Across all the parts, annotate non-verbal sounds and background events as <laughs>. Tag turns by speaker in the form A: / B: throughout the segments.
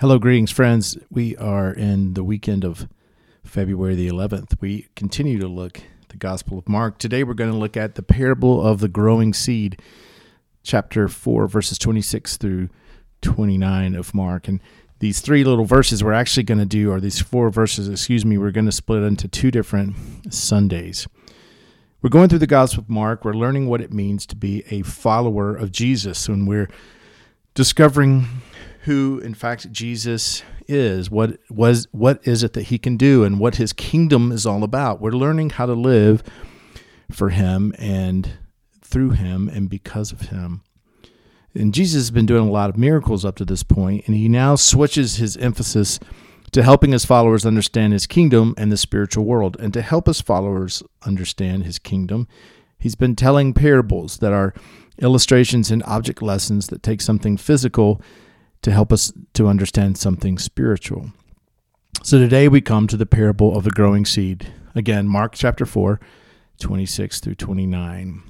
A: Hello, greetings, friends. We are in the weekend of February the 11th. We continue to look the Gospel of Mark. Today, we're going to look at the parable of the growing seed, chapter 4, verses 26 through 29 of Mark. And these three little verses we're actually going to do, or these four verses, excuse me, we're going to split into two different Sundays. We're going through the Gospel of Mark. We're learning what it means to be a follower of Jesus, and we're discovering who in fact Jesus is, what was what is it that he can do and what his kingdom is all about. We're learning how to live for him and through him and because of him. And Jesus has been doing a lot of miracles up to this point, and he now switches his emphasis to helping his followers understand his kingdom and the spiritual world. And to help his followers understand his kingdom, he's been telling parables that are illustrations and object lessons that take something physical to help us to understand something spiritual. So today we come to the parable of the growing seed. Again, Mark chapter 4, 26 through 29.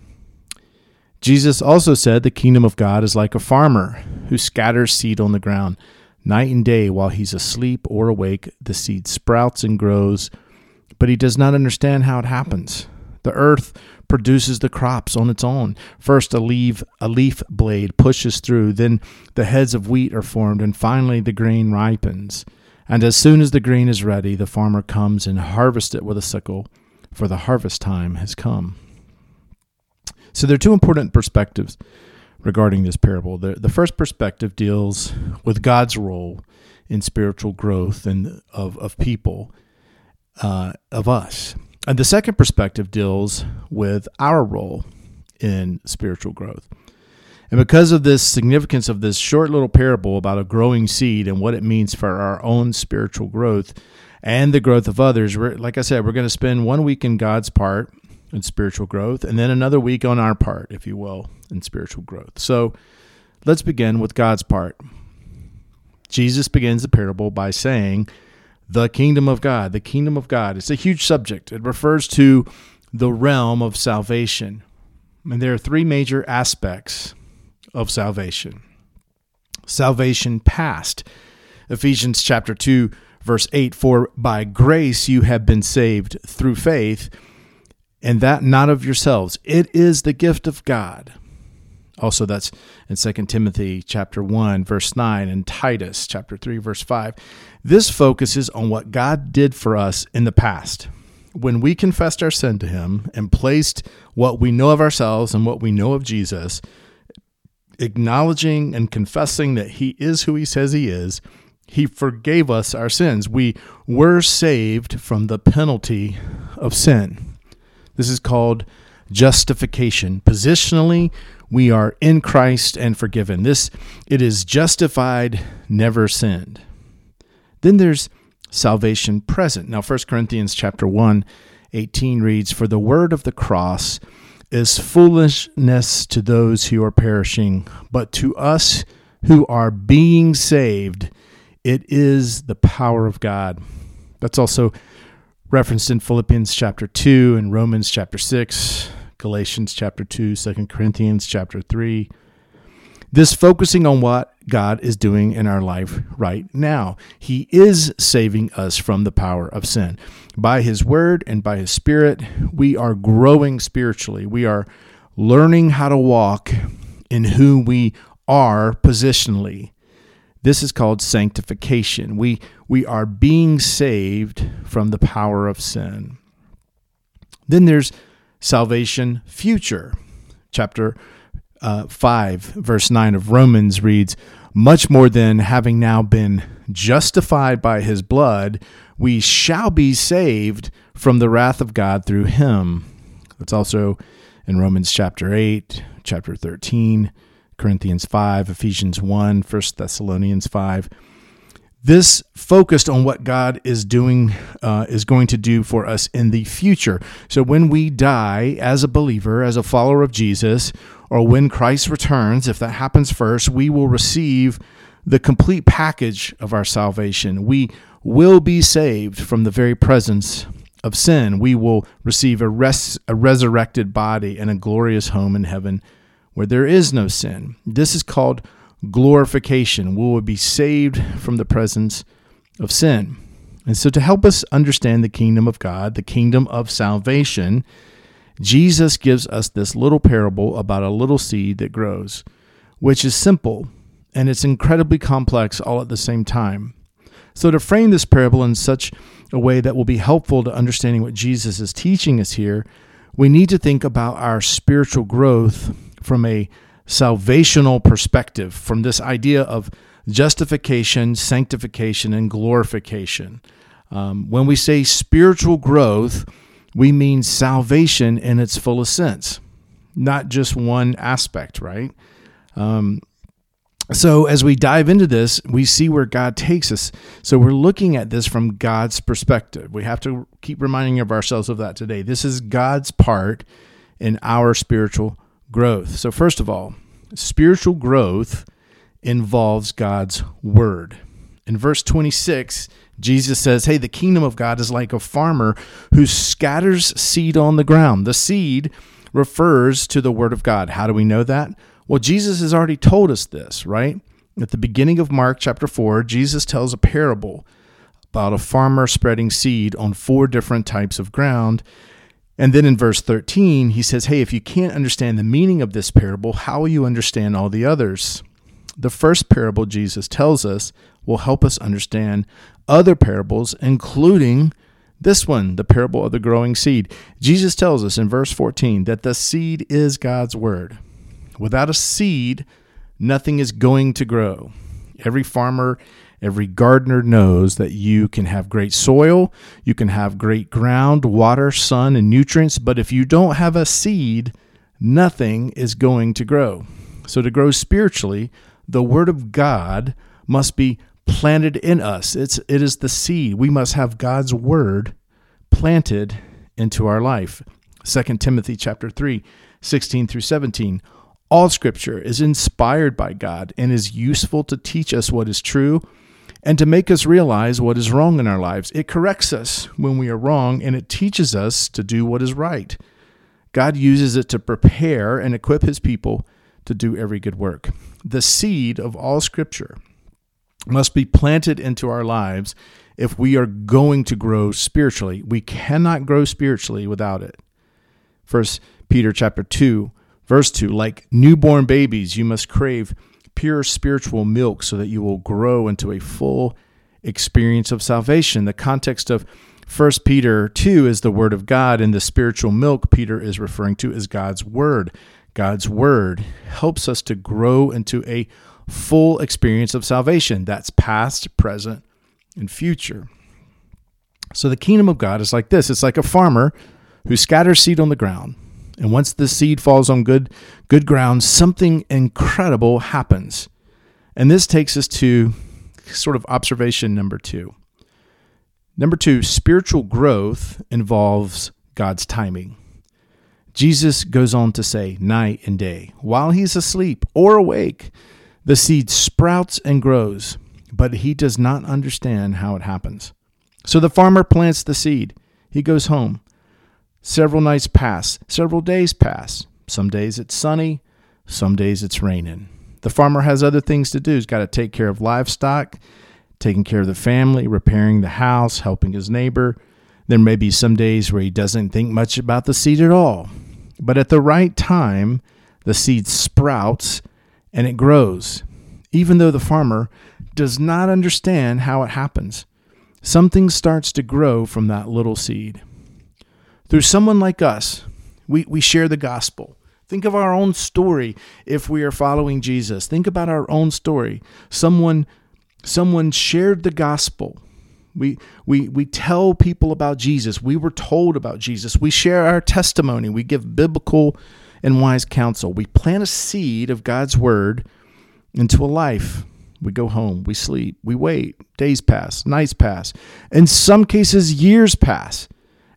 A: Jesus also said the kingdom of God is like a farmer who scatters seed on the ground. Night and day, while he's asleep or awake, the seed sprouts and grows, but he does not understand how it happens. The earth produces the crops on its own. First, a leaf, a leaf blade pushes through, then the heads of wheat are formed, and finally the grain ripens. And as soon as the grain is ready, the farmer comes and harvests it with a sickle, for the harvest time has come. So there are two important perspectives regarding this parable. The, the first perspective deals with God's role in spiritual growth and of, of people, uh, of us. And the second perspective deals with our role in spiritual growth. And because of this significance of this short little parable about a growing seed and what it means for our own spiritual growth and the growth of others, like I said, we're going to spend one week in God's part in spiritual growth and then another week on our part, if you will, in spiritual growth. So let's begin with God's part. Jesus begins the parable by saying, the kingdom of God. The kingdom of God. It's a huge subject. It refers to the realm of salvation. And there are three major aspects of salvation salvation past. Ephesians chapter 2, verse 8 For by grace you have been saved through faith, and that not of yourselves. It is the gift of God. Also, that's in 2 Timothy chapter 1, verse 9, and Titus chapter 3, verse 5. This focuses on what God did for us in the past. When we confessed our sin to Him and placed what we know of ourselves and what we know of Jesus, acknowledging and confessing that He is who He says He is, He forgave us our sins. We were saved from the penalty of sin. This is called justification. Positionally, we are in Christ and forgiven. This it is justified, never sinned. Then there's salvation present. Now 1 Corinthians chapter 1 18 reads, For the word of the cross is foolishness to those who are perishing, but to us who are being saved, it is the power of God. That's also referenced in Philippians chapter 2 and Romans chapter 6, Galatians chapter 2, 2 Corinthians chapter 3. This focusing on what God is doing in our life right now. He is saving us from the power of sin. By His Word and by His Spirit, we are growing spiritually. We are learning how to walk in who we are positionally. This is called sanctification. We, we are being saved from the power of sin. Then there's salvation future. Chapter uh, 5, verse 9 of Romans reads, Much more than having now been justified by his blood, we shall be saved from the wrath of God through him. It's also in Romans chapter 8, chapter 13, Corinthians 5, Ephesians 1, 1 Thessalonians 5 this focused on what God is doing, uh, is going to do for us in the future. So when we die as a believer, as a follower of Jesus, or when Christ returns, if that happens first, we will receive the complete package of our salvation. We will be saved from the very presence of sin. We will receive a, res- a resurrected body and a glorious home in heaven where there is no sin. This is called glorification. We will be saved from the presence of sin. And so, to help us understand the kingdom of God, the kingdom of salvation, Jesus gives us this little parable about a little seed that grows, which is simple and it's incredibly complex all at the same time. So, to frame this parable in such a way that will be helpful to understanding what Jesus is teaching us here, we need to think about our spiritual growth from a salvational perspective, from this idea of justification, sanctification, and glorification. Um, when we say spiritual growth, we mean salvation in its fullest sense, not just one aspect, right? Um, so as we dive into this, we see where God takes us. So we're looking at this from God's perspective. We have to keep reminding of ourselves of that today. This is God's part in our spiritual growth. So first of all, spiritual growth involves God's word. In verse 26, Jesus says, Hey, the kingdom of God is like a farmer who scatters seed on the ground. The seed refers to the word of God. How do we know that? Well, Jesus has already told us this, right? At the beginning of Mark chapter 4, Jesus tells a parable about a farmer spreading seed on four different types of ground. And then in verse 13, he says, Hey, if you can't understand the meaning of this parable, how will you understand all the others? The first parable Jesus tells us will help us understand other parables, including this one, the parable of the growing seed. Jesus tells us in verse 14 that the seed is God's word. Without a seed, nothing is going to grow. Every farmer, every gardener knows that you can have great soil, you can have great ground, water, sun, and nutrients, but if you don't have a seed, nothing is going to grow. So, to grow spiritually, the Word of God must be planted in us. It's, it is the seed. We must have God's Word planted into our life. 2 Timothy chapter 3, 16 through 17. All scripture is inspired by God and is useful to teach us what is true and to make us realize what is wrong in our lives. It corrects us when we are wrong and it teaches us to do what is right. God uses it to prepare and equip his people to do every good work. The seed of all scripture must be planted into our lives if we are going to grow spiritually. We cannot grow spiritually without it. First Peter chapter 2 Verse 2 Like newborn babies, you must crave pure spiritual milk so that you will grow into a full experience of salvation. The context of 1 Peter 2 is the Word of God, and the spiritual milk Peter is referring to is God's Word. God's Word helps us to grow into a full experience of salvation. That's past, present, and future. So the kingdom of God is like this it's like a farmer who scatters seed on the ground. And once the seed falls on good good ground, something incredible happens. And this takes us to sort of observation number 2. Number 2, spiritual growth involves God's timing. Jesus goes on to say, night and day, while he's asleep or awake, the seed sprouts and grows, but he does not understand how it happens. So the farmer plants the seed. He goes home. Several nights pass, several days pass. Some days it's sunny, some days it's raining. The farmer has other things to do. He's got to take care of livestock, taking care of the family, repairing the house, helping his neighbor. There may be some days where he doesn't think much about the seed at all. But at the right time, the seed sprouts and it grows, even though the farmer does not understand how it happens. Something starts to grow from that little seed. Through someone like us, we, we share the gospel. Think of our own story if we are following Jesus. Think about our own story. Someone someone shared the gospel. We, we, we tell people about Jesus. We were told about Jesus. We share our testimony. We give biblical and wise counsel. We plant a seed of God's word into a life. We go home, we sleep, we wait. Days pass, nights pass. In some cases, years pass.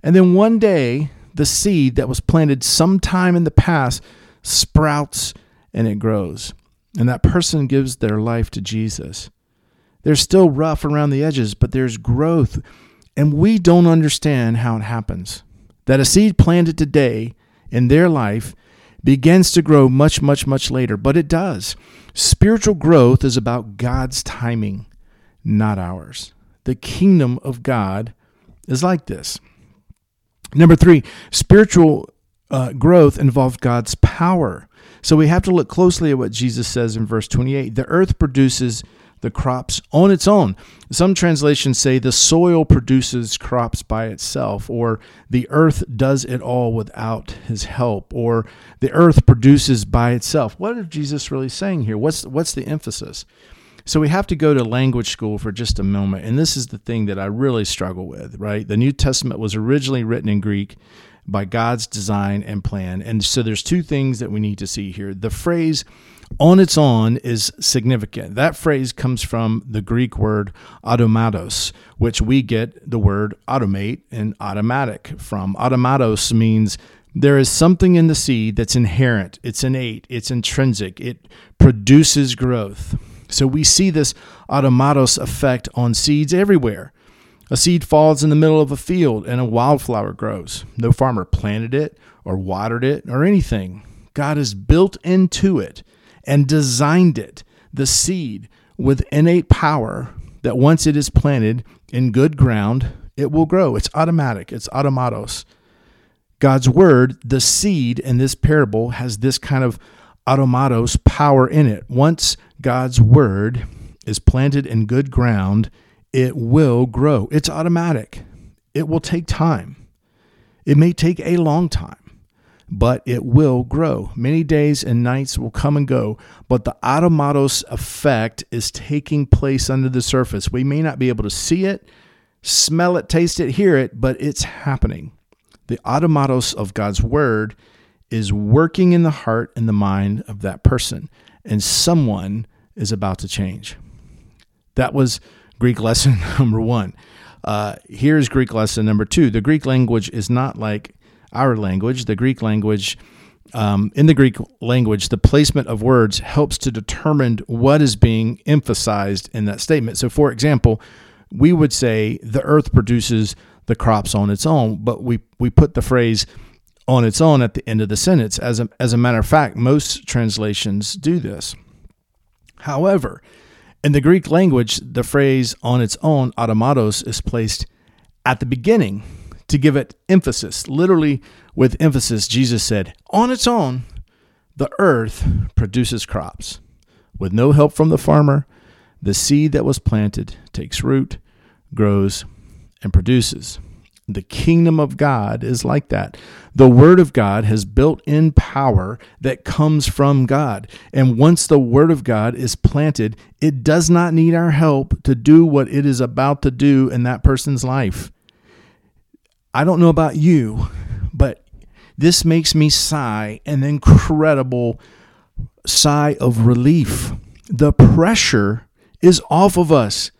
A: And then one day, the seed that was planted sometime in the past sprouts and it grows. And that person gives their life to Jesus. They're still rough around the edges, but there's growth. And we don't understand how it happens. That a seed planted today in their life begins to grow much, much, much later, but it does. Spiritual growth is about God's timing, not ours. The kingdom of God is like this. Number three, spiritual uh, growth involves God's power. So we have to look closely at what Jesus says in verse 28. The earth produces the crops on its own. Some translations say the soil produces crops by itself, or the earth does it all without his help, or the earth produces by itself. What is Jesus really saying here? What's, what's the emphasis? So we have to go to language school for just a moment. And this is the thing that I really struggle with, right? The New Testament was originally written in Greek by God's design and plan. And so there's two things that we need to see here. The phrase on its own is significant. That phrase comes from the Greek word automatos, which we get the word automate and automatic from. Automatos means there is something in the seed that's inherent, it's innate, it's intrinsic, it produces growth. So we see this automatos effect on seeds everywhere. A seed falls in the middle of a field and a wildflower grows. No farmer planted it or watered it or anything. God has built into it and designed it, the seed, with innate power that once it is planted in good ground, it will grow. It's automatic, it's automatos. God's word, the seed in this parable, has this kind of automatos power in it. Once God's word is planted in good ground, it will grow. It's automatic. It will take time. It may take a long time but it will grow. Many days and nights will come and go, but the automatos effect is taking place under the surface. We may not be able to see it, smell it, taste it, hear it, but it's happening. The automatos of God's word is working in the heart and the mind of that person, and someone is about to change. That was Greek lesson <laughs> number one. Uh, here's Greek lesson number two. The Greek language is not like our language, the Greek language, um, in the Greek language, the placement of words helps to determine what is being emphasized in that statement. So, for example, we would say the earth produces the crops on its own, but we, we put the phrase on its own at the end of the sentence. As a, as a matter of fact, most translations do this. However, in the Greek language, the phrase on its own, automatos, is placed at the beginning to give it emphasis. Literally, with emphasis, Jesus said, On its own, the earth produces crops. With no help from the farmer, the seed that was planted takes root, grows, and produces. The kingdom of God is like that. The Word of God has built in power that comes from God. And once the Word of God is planted, it does not need our help to do what it is about to do in that person's life. I don't know about you, but this makes me sigh an incredible sigh of relief. The pressure is off of us.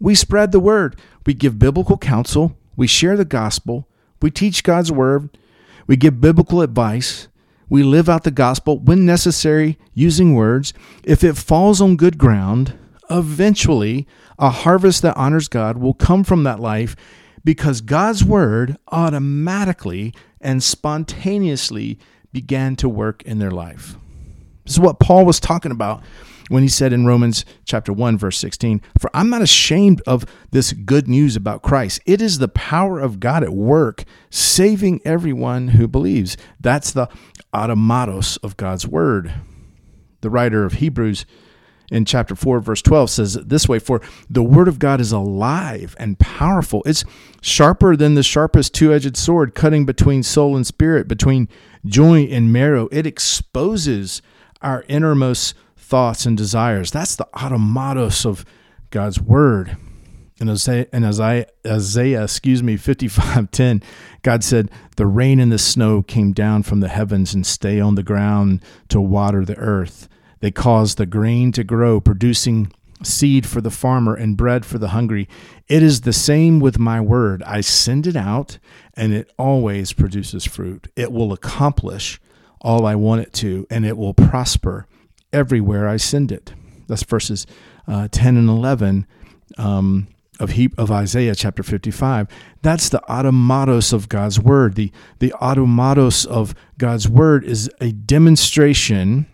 A: We spread the word, we give biblical counsel, we share the gospel, we teach God's word, we give biblical advice, we live out the gospel when necessary using words. If it falls on good ground, eventually a harvest that honors God will come from that life because God's word automatically and spontaneously began to work in their life. This is what Paul was talking about when he said in Romans chapter 1 verse 16, "For I'm not ashamed of this good news about Christ. It is the power of God at work, saving everyone who believes." That's the automatos of God's word. The writer of Hebrews in chapter 4, verse 12 says this way For the word of God is alive and powerful. It's sharper than the sharpest two edged sword, cutting between soul and spirit, between joint and marrow. It exposes our innermost thoughts and desires. That's the automatos of God's word. In Isaiah, in Isaiah, Isaiah, excuse me, 55:10, God said, "The rain and the snow came down from the heavens and stay on the ground to water the earth." They cause the grain to grow, producing seed for the farmer and bread for the hungry. It is the same with my word. I send it out, and it always produces fruit. It will accomplish all I want it to, and it will prosper everywhere I send it. That's verses uh, 10 and 11 um, of he, of Isaiah chapter 55. That's the automatos of God's word. The the automatos of God's word is a demonstration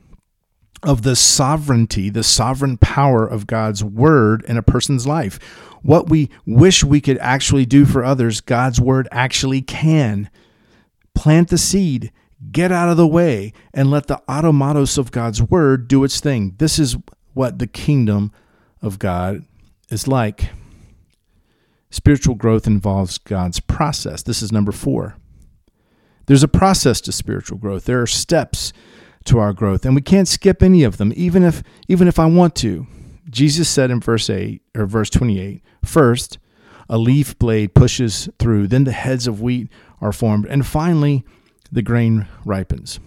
A: of the sovereignty, the sovereign power of God's word in a person's life. What we wish we could actually do for others, God's word actually can. Plant the seed, get out of the way, and let the automatos of God's word do its thing. This is what the kingdom of God is like. Spiritual growth involves God's process. This is number four. There's a process to spiritual growth. There are steps to our growth, and we can't skip any of them, even if even if I want to. Jesus said in verse 8 or verse 28, first, a leaf blade pushes through, then the heads of wheat are formed, and finally the grain ripens.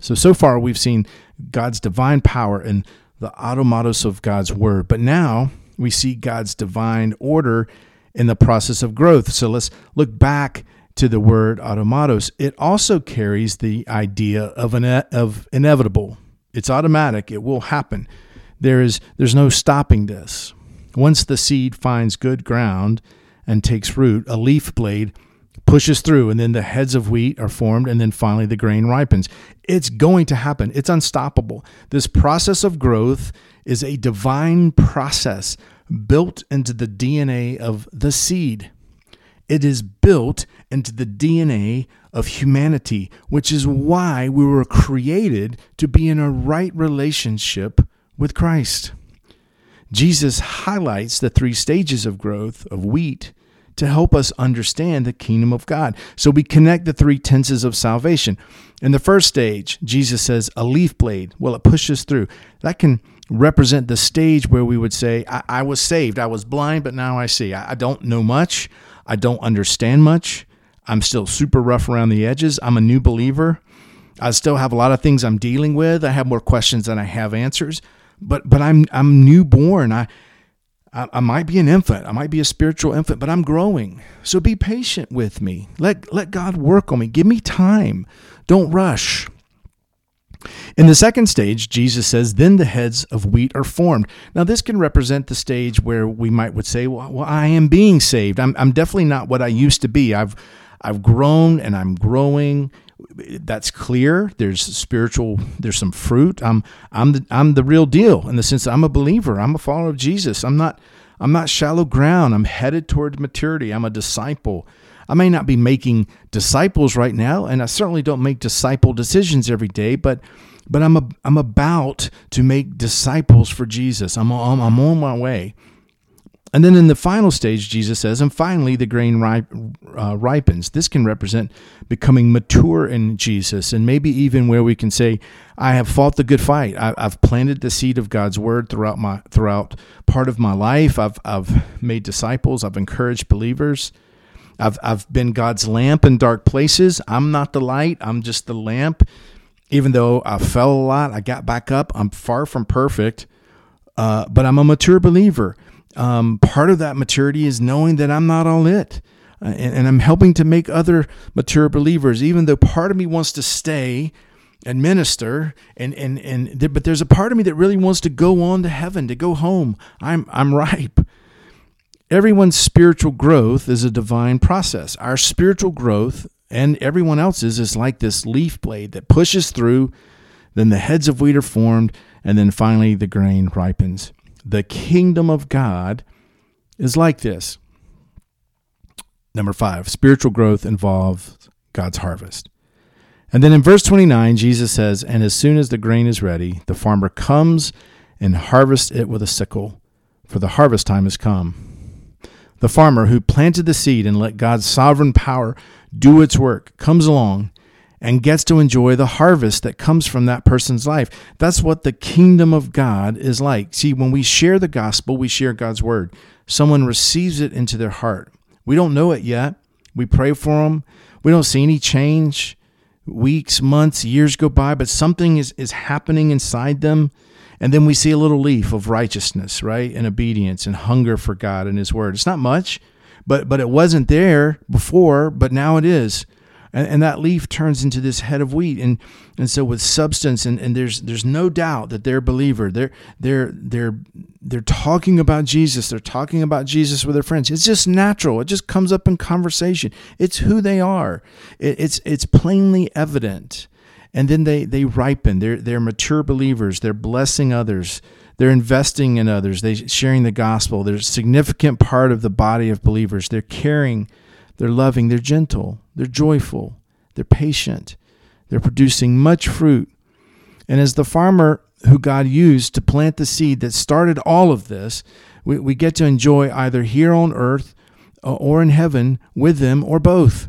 A: So so far we've seen God's divine power and the automatos of God's word, but now we see God's divine order in the process of growth. So let's look back to the word automatos, it also carries the idea of an of inevitable. It's automatic, it will happen. There is there's no stopping this. Once the seed finds good ground and takes root, a leaf blade pushes through and then the heads of wheat are formed and then finally the grain ripens. It's going to happen. It's unstoppable. This process of growth is a divine process built into the DNA of the seed. It is built into the DNA of humanity, which is why we were created to be in a right relationship with Christ. Jesus highlights the three stages of growth of wheat to help us understand the kingdom of God. So we connect the three tenses of salvation. In the first stage, Jesus says a leaf blade. Well, it pushes through. That can represent the stage where we would say, I, I was saved. I was blind, but now I see. I, I don't know much. I don't understand much. I'm still super rough around the edges. I'm a new believer. I still have a lot of things I'm dealing with. I have more questions than I have answers. But but I'm I'm newborn. I I, I might be an infant. I might be a spiritual infant, but I'm growing. So be patient with me. Let let God work on me. Give me time. Don't rush. In the second stage, Jesus says, then the heads of wheat are formed. Now, this can represent the stage where we might would say, well, well I am being saved. I'm, I'm definitely not what I used to be. I've, I've grown and I'm growing. That's clear. There's spiritual, there's some fruit. I'm, I'm the, I'm the real deal in the sense that I'm a believer. I'm a follower of Jesus. I'm not, I'm not shallow ground. I'm headed toward maturity. I'm a disciple. I may not be making disciples right now, and I certainly don't make disciple decisions every day, but but I'm a, I'm about to make disciples for Jesus. I'm on, I'm on my way. And then in the final stage, Jesus says, and finally the grain uh, ripens. This can represent becoming mature in Jesus, and maybe even where we can say, "I have fought the good fight. I, have planted the seed of God's word throughout my throughout part of my life. I've I've made disciples. I've encouraged believers." I've, I've been God's lamp in dark places. I'm not the light, I'm just the lamp. Even though I fell a lot, I got back up. I'm far from perfect, uh, but I'm a mature believer. Um, part of that maturity is knowing that I'm not all it. Uh, and, and I'm helping to make other mature believers, even though part of me wants to stay and minister and and and but there's a part of me that really wants to go on to heaven to go home i'm i'm ripe everyone's spiritual growth is a divine process. Our spiritual growth and everyone else's is like this leaf blade that pushes through, then the heads of wheat are formed, and then finally the grain ripens. The kingdom of God is like this. Number five, spiritual growth involves God's harvest. And then in verse 29, Jesus says, And as soon as the grain is ready, the farmer comes and harvests it with a sickle, for the harvest time has come. The farmer who planted the seed and let God's sovereign power do its work comes along and gets to enjoy the harvest that comes from that person's life. That's what the kingdom of God is like. See, when we share the gospel, we share God's word. Someone receives it into their heart. We don't know it yet. We pray for them. We don't see any change. Weeks, months, years go by, but something is, is happening inside them and then we see a little leaf of righteousness, right? And obedience and hunger for God and His Word. It's not much, but but it wasn't there before, but now it is. And, and, that leaf turns into this head of wheat. And and so with substance and, and there's there's no doubt that they're believer. They're they're they're they're talking about jesus. They're talking about jesus with their friends. It's just natural. It just comes up in conversation. It's who they are. It, it's it's plainly evident. And then they they ripen. They're they're mature believers. They're blessing others. They're investing in others. They're sharing the gospel. They're a significant part of the body of believers. They're caring. They're loving, they're gentle, they're joyful, they're patient, they're producing much fruit. And as the farmer who God used to plant the seed that started all of this, we, we get to enjoy either here on earth uh, or in heaven with them or both.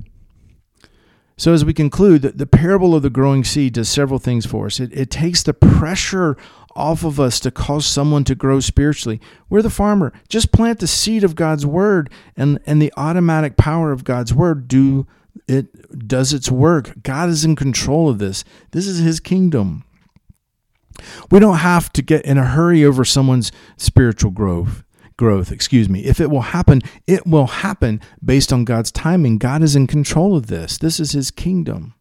A: So, as we conclude, the, parable of the growing seed does several things for us. It, it takes the pressure off of us to cause someone to grow spiritually. We're the farmer. Just plant the seed of God's word and, and the automatic power of God's word do it does its work. God is in control of this. This is his kingdom. We don't have to get in a hurry over someone's spiritual growth. Growth, excuse me. If it will happen, it will happen based on God's timing. God is in control of this. This is his kingdom.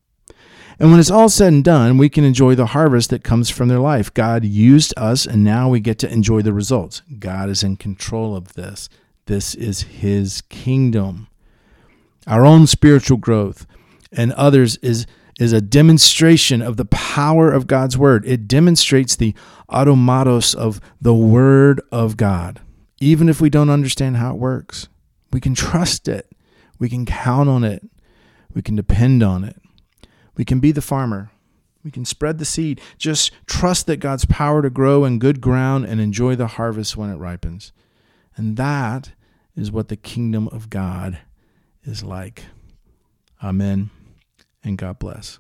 A: And when it's all said and done, we can enjoy the harvest that comes from their life. God used us, and now we get to enjoy the results. God is in control of this. This is His kingdom. Our own spiritual growth and others is, is a demonstration of the power of God's Word. It demonstrates the automatos of the Word of God. Even if we don't understand how it works, we can trust it, we can count on it, we can depend on it. We can be the farmer. We can spread the seed. Just trust that God's power to grow in good ground and enjoy the harvest when it ripens. And that is what the kingdom of God is like. Amen. And God bless.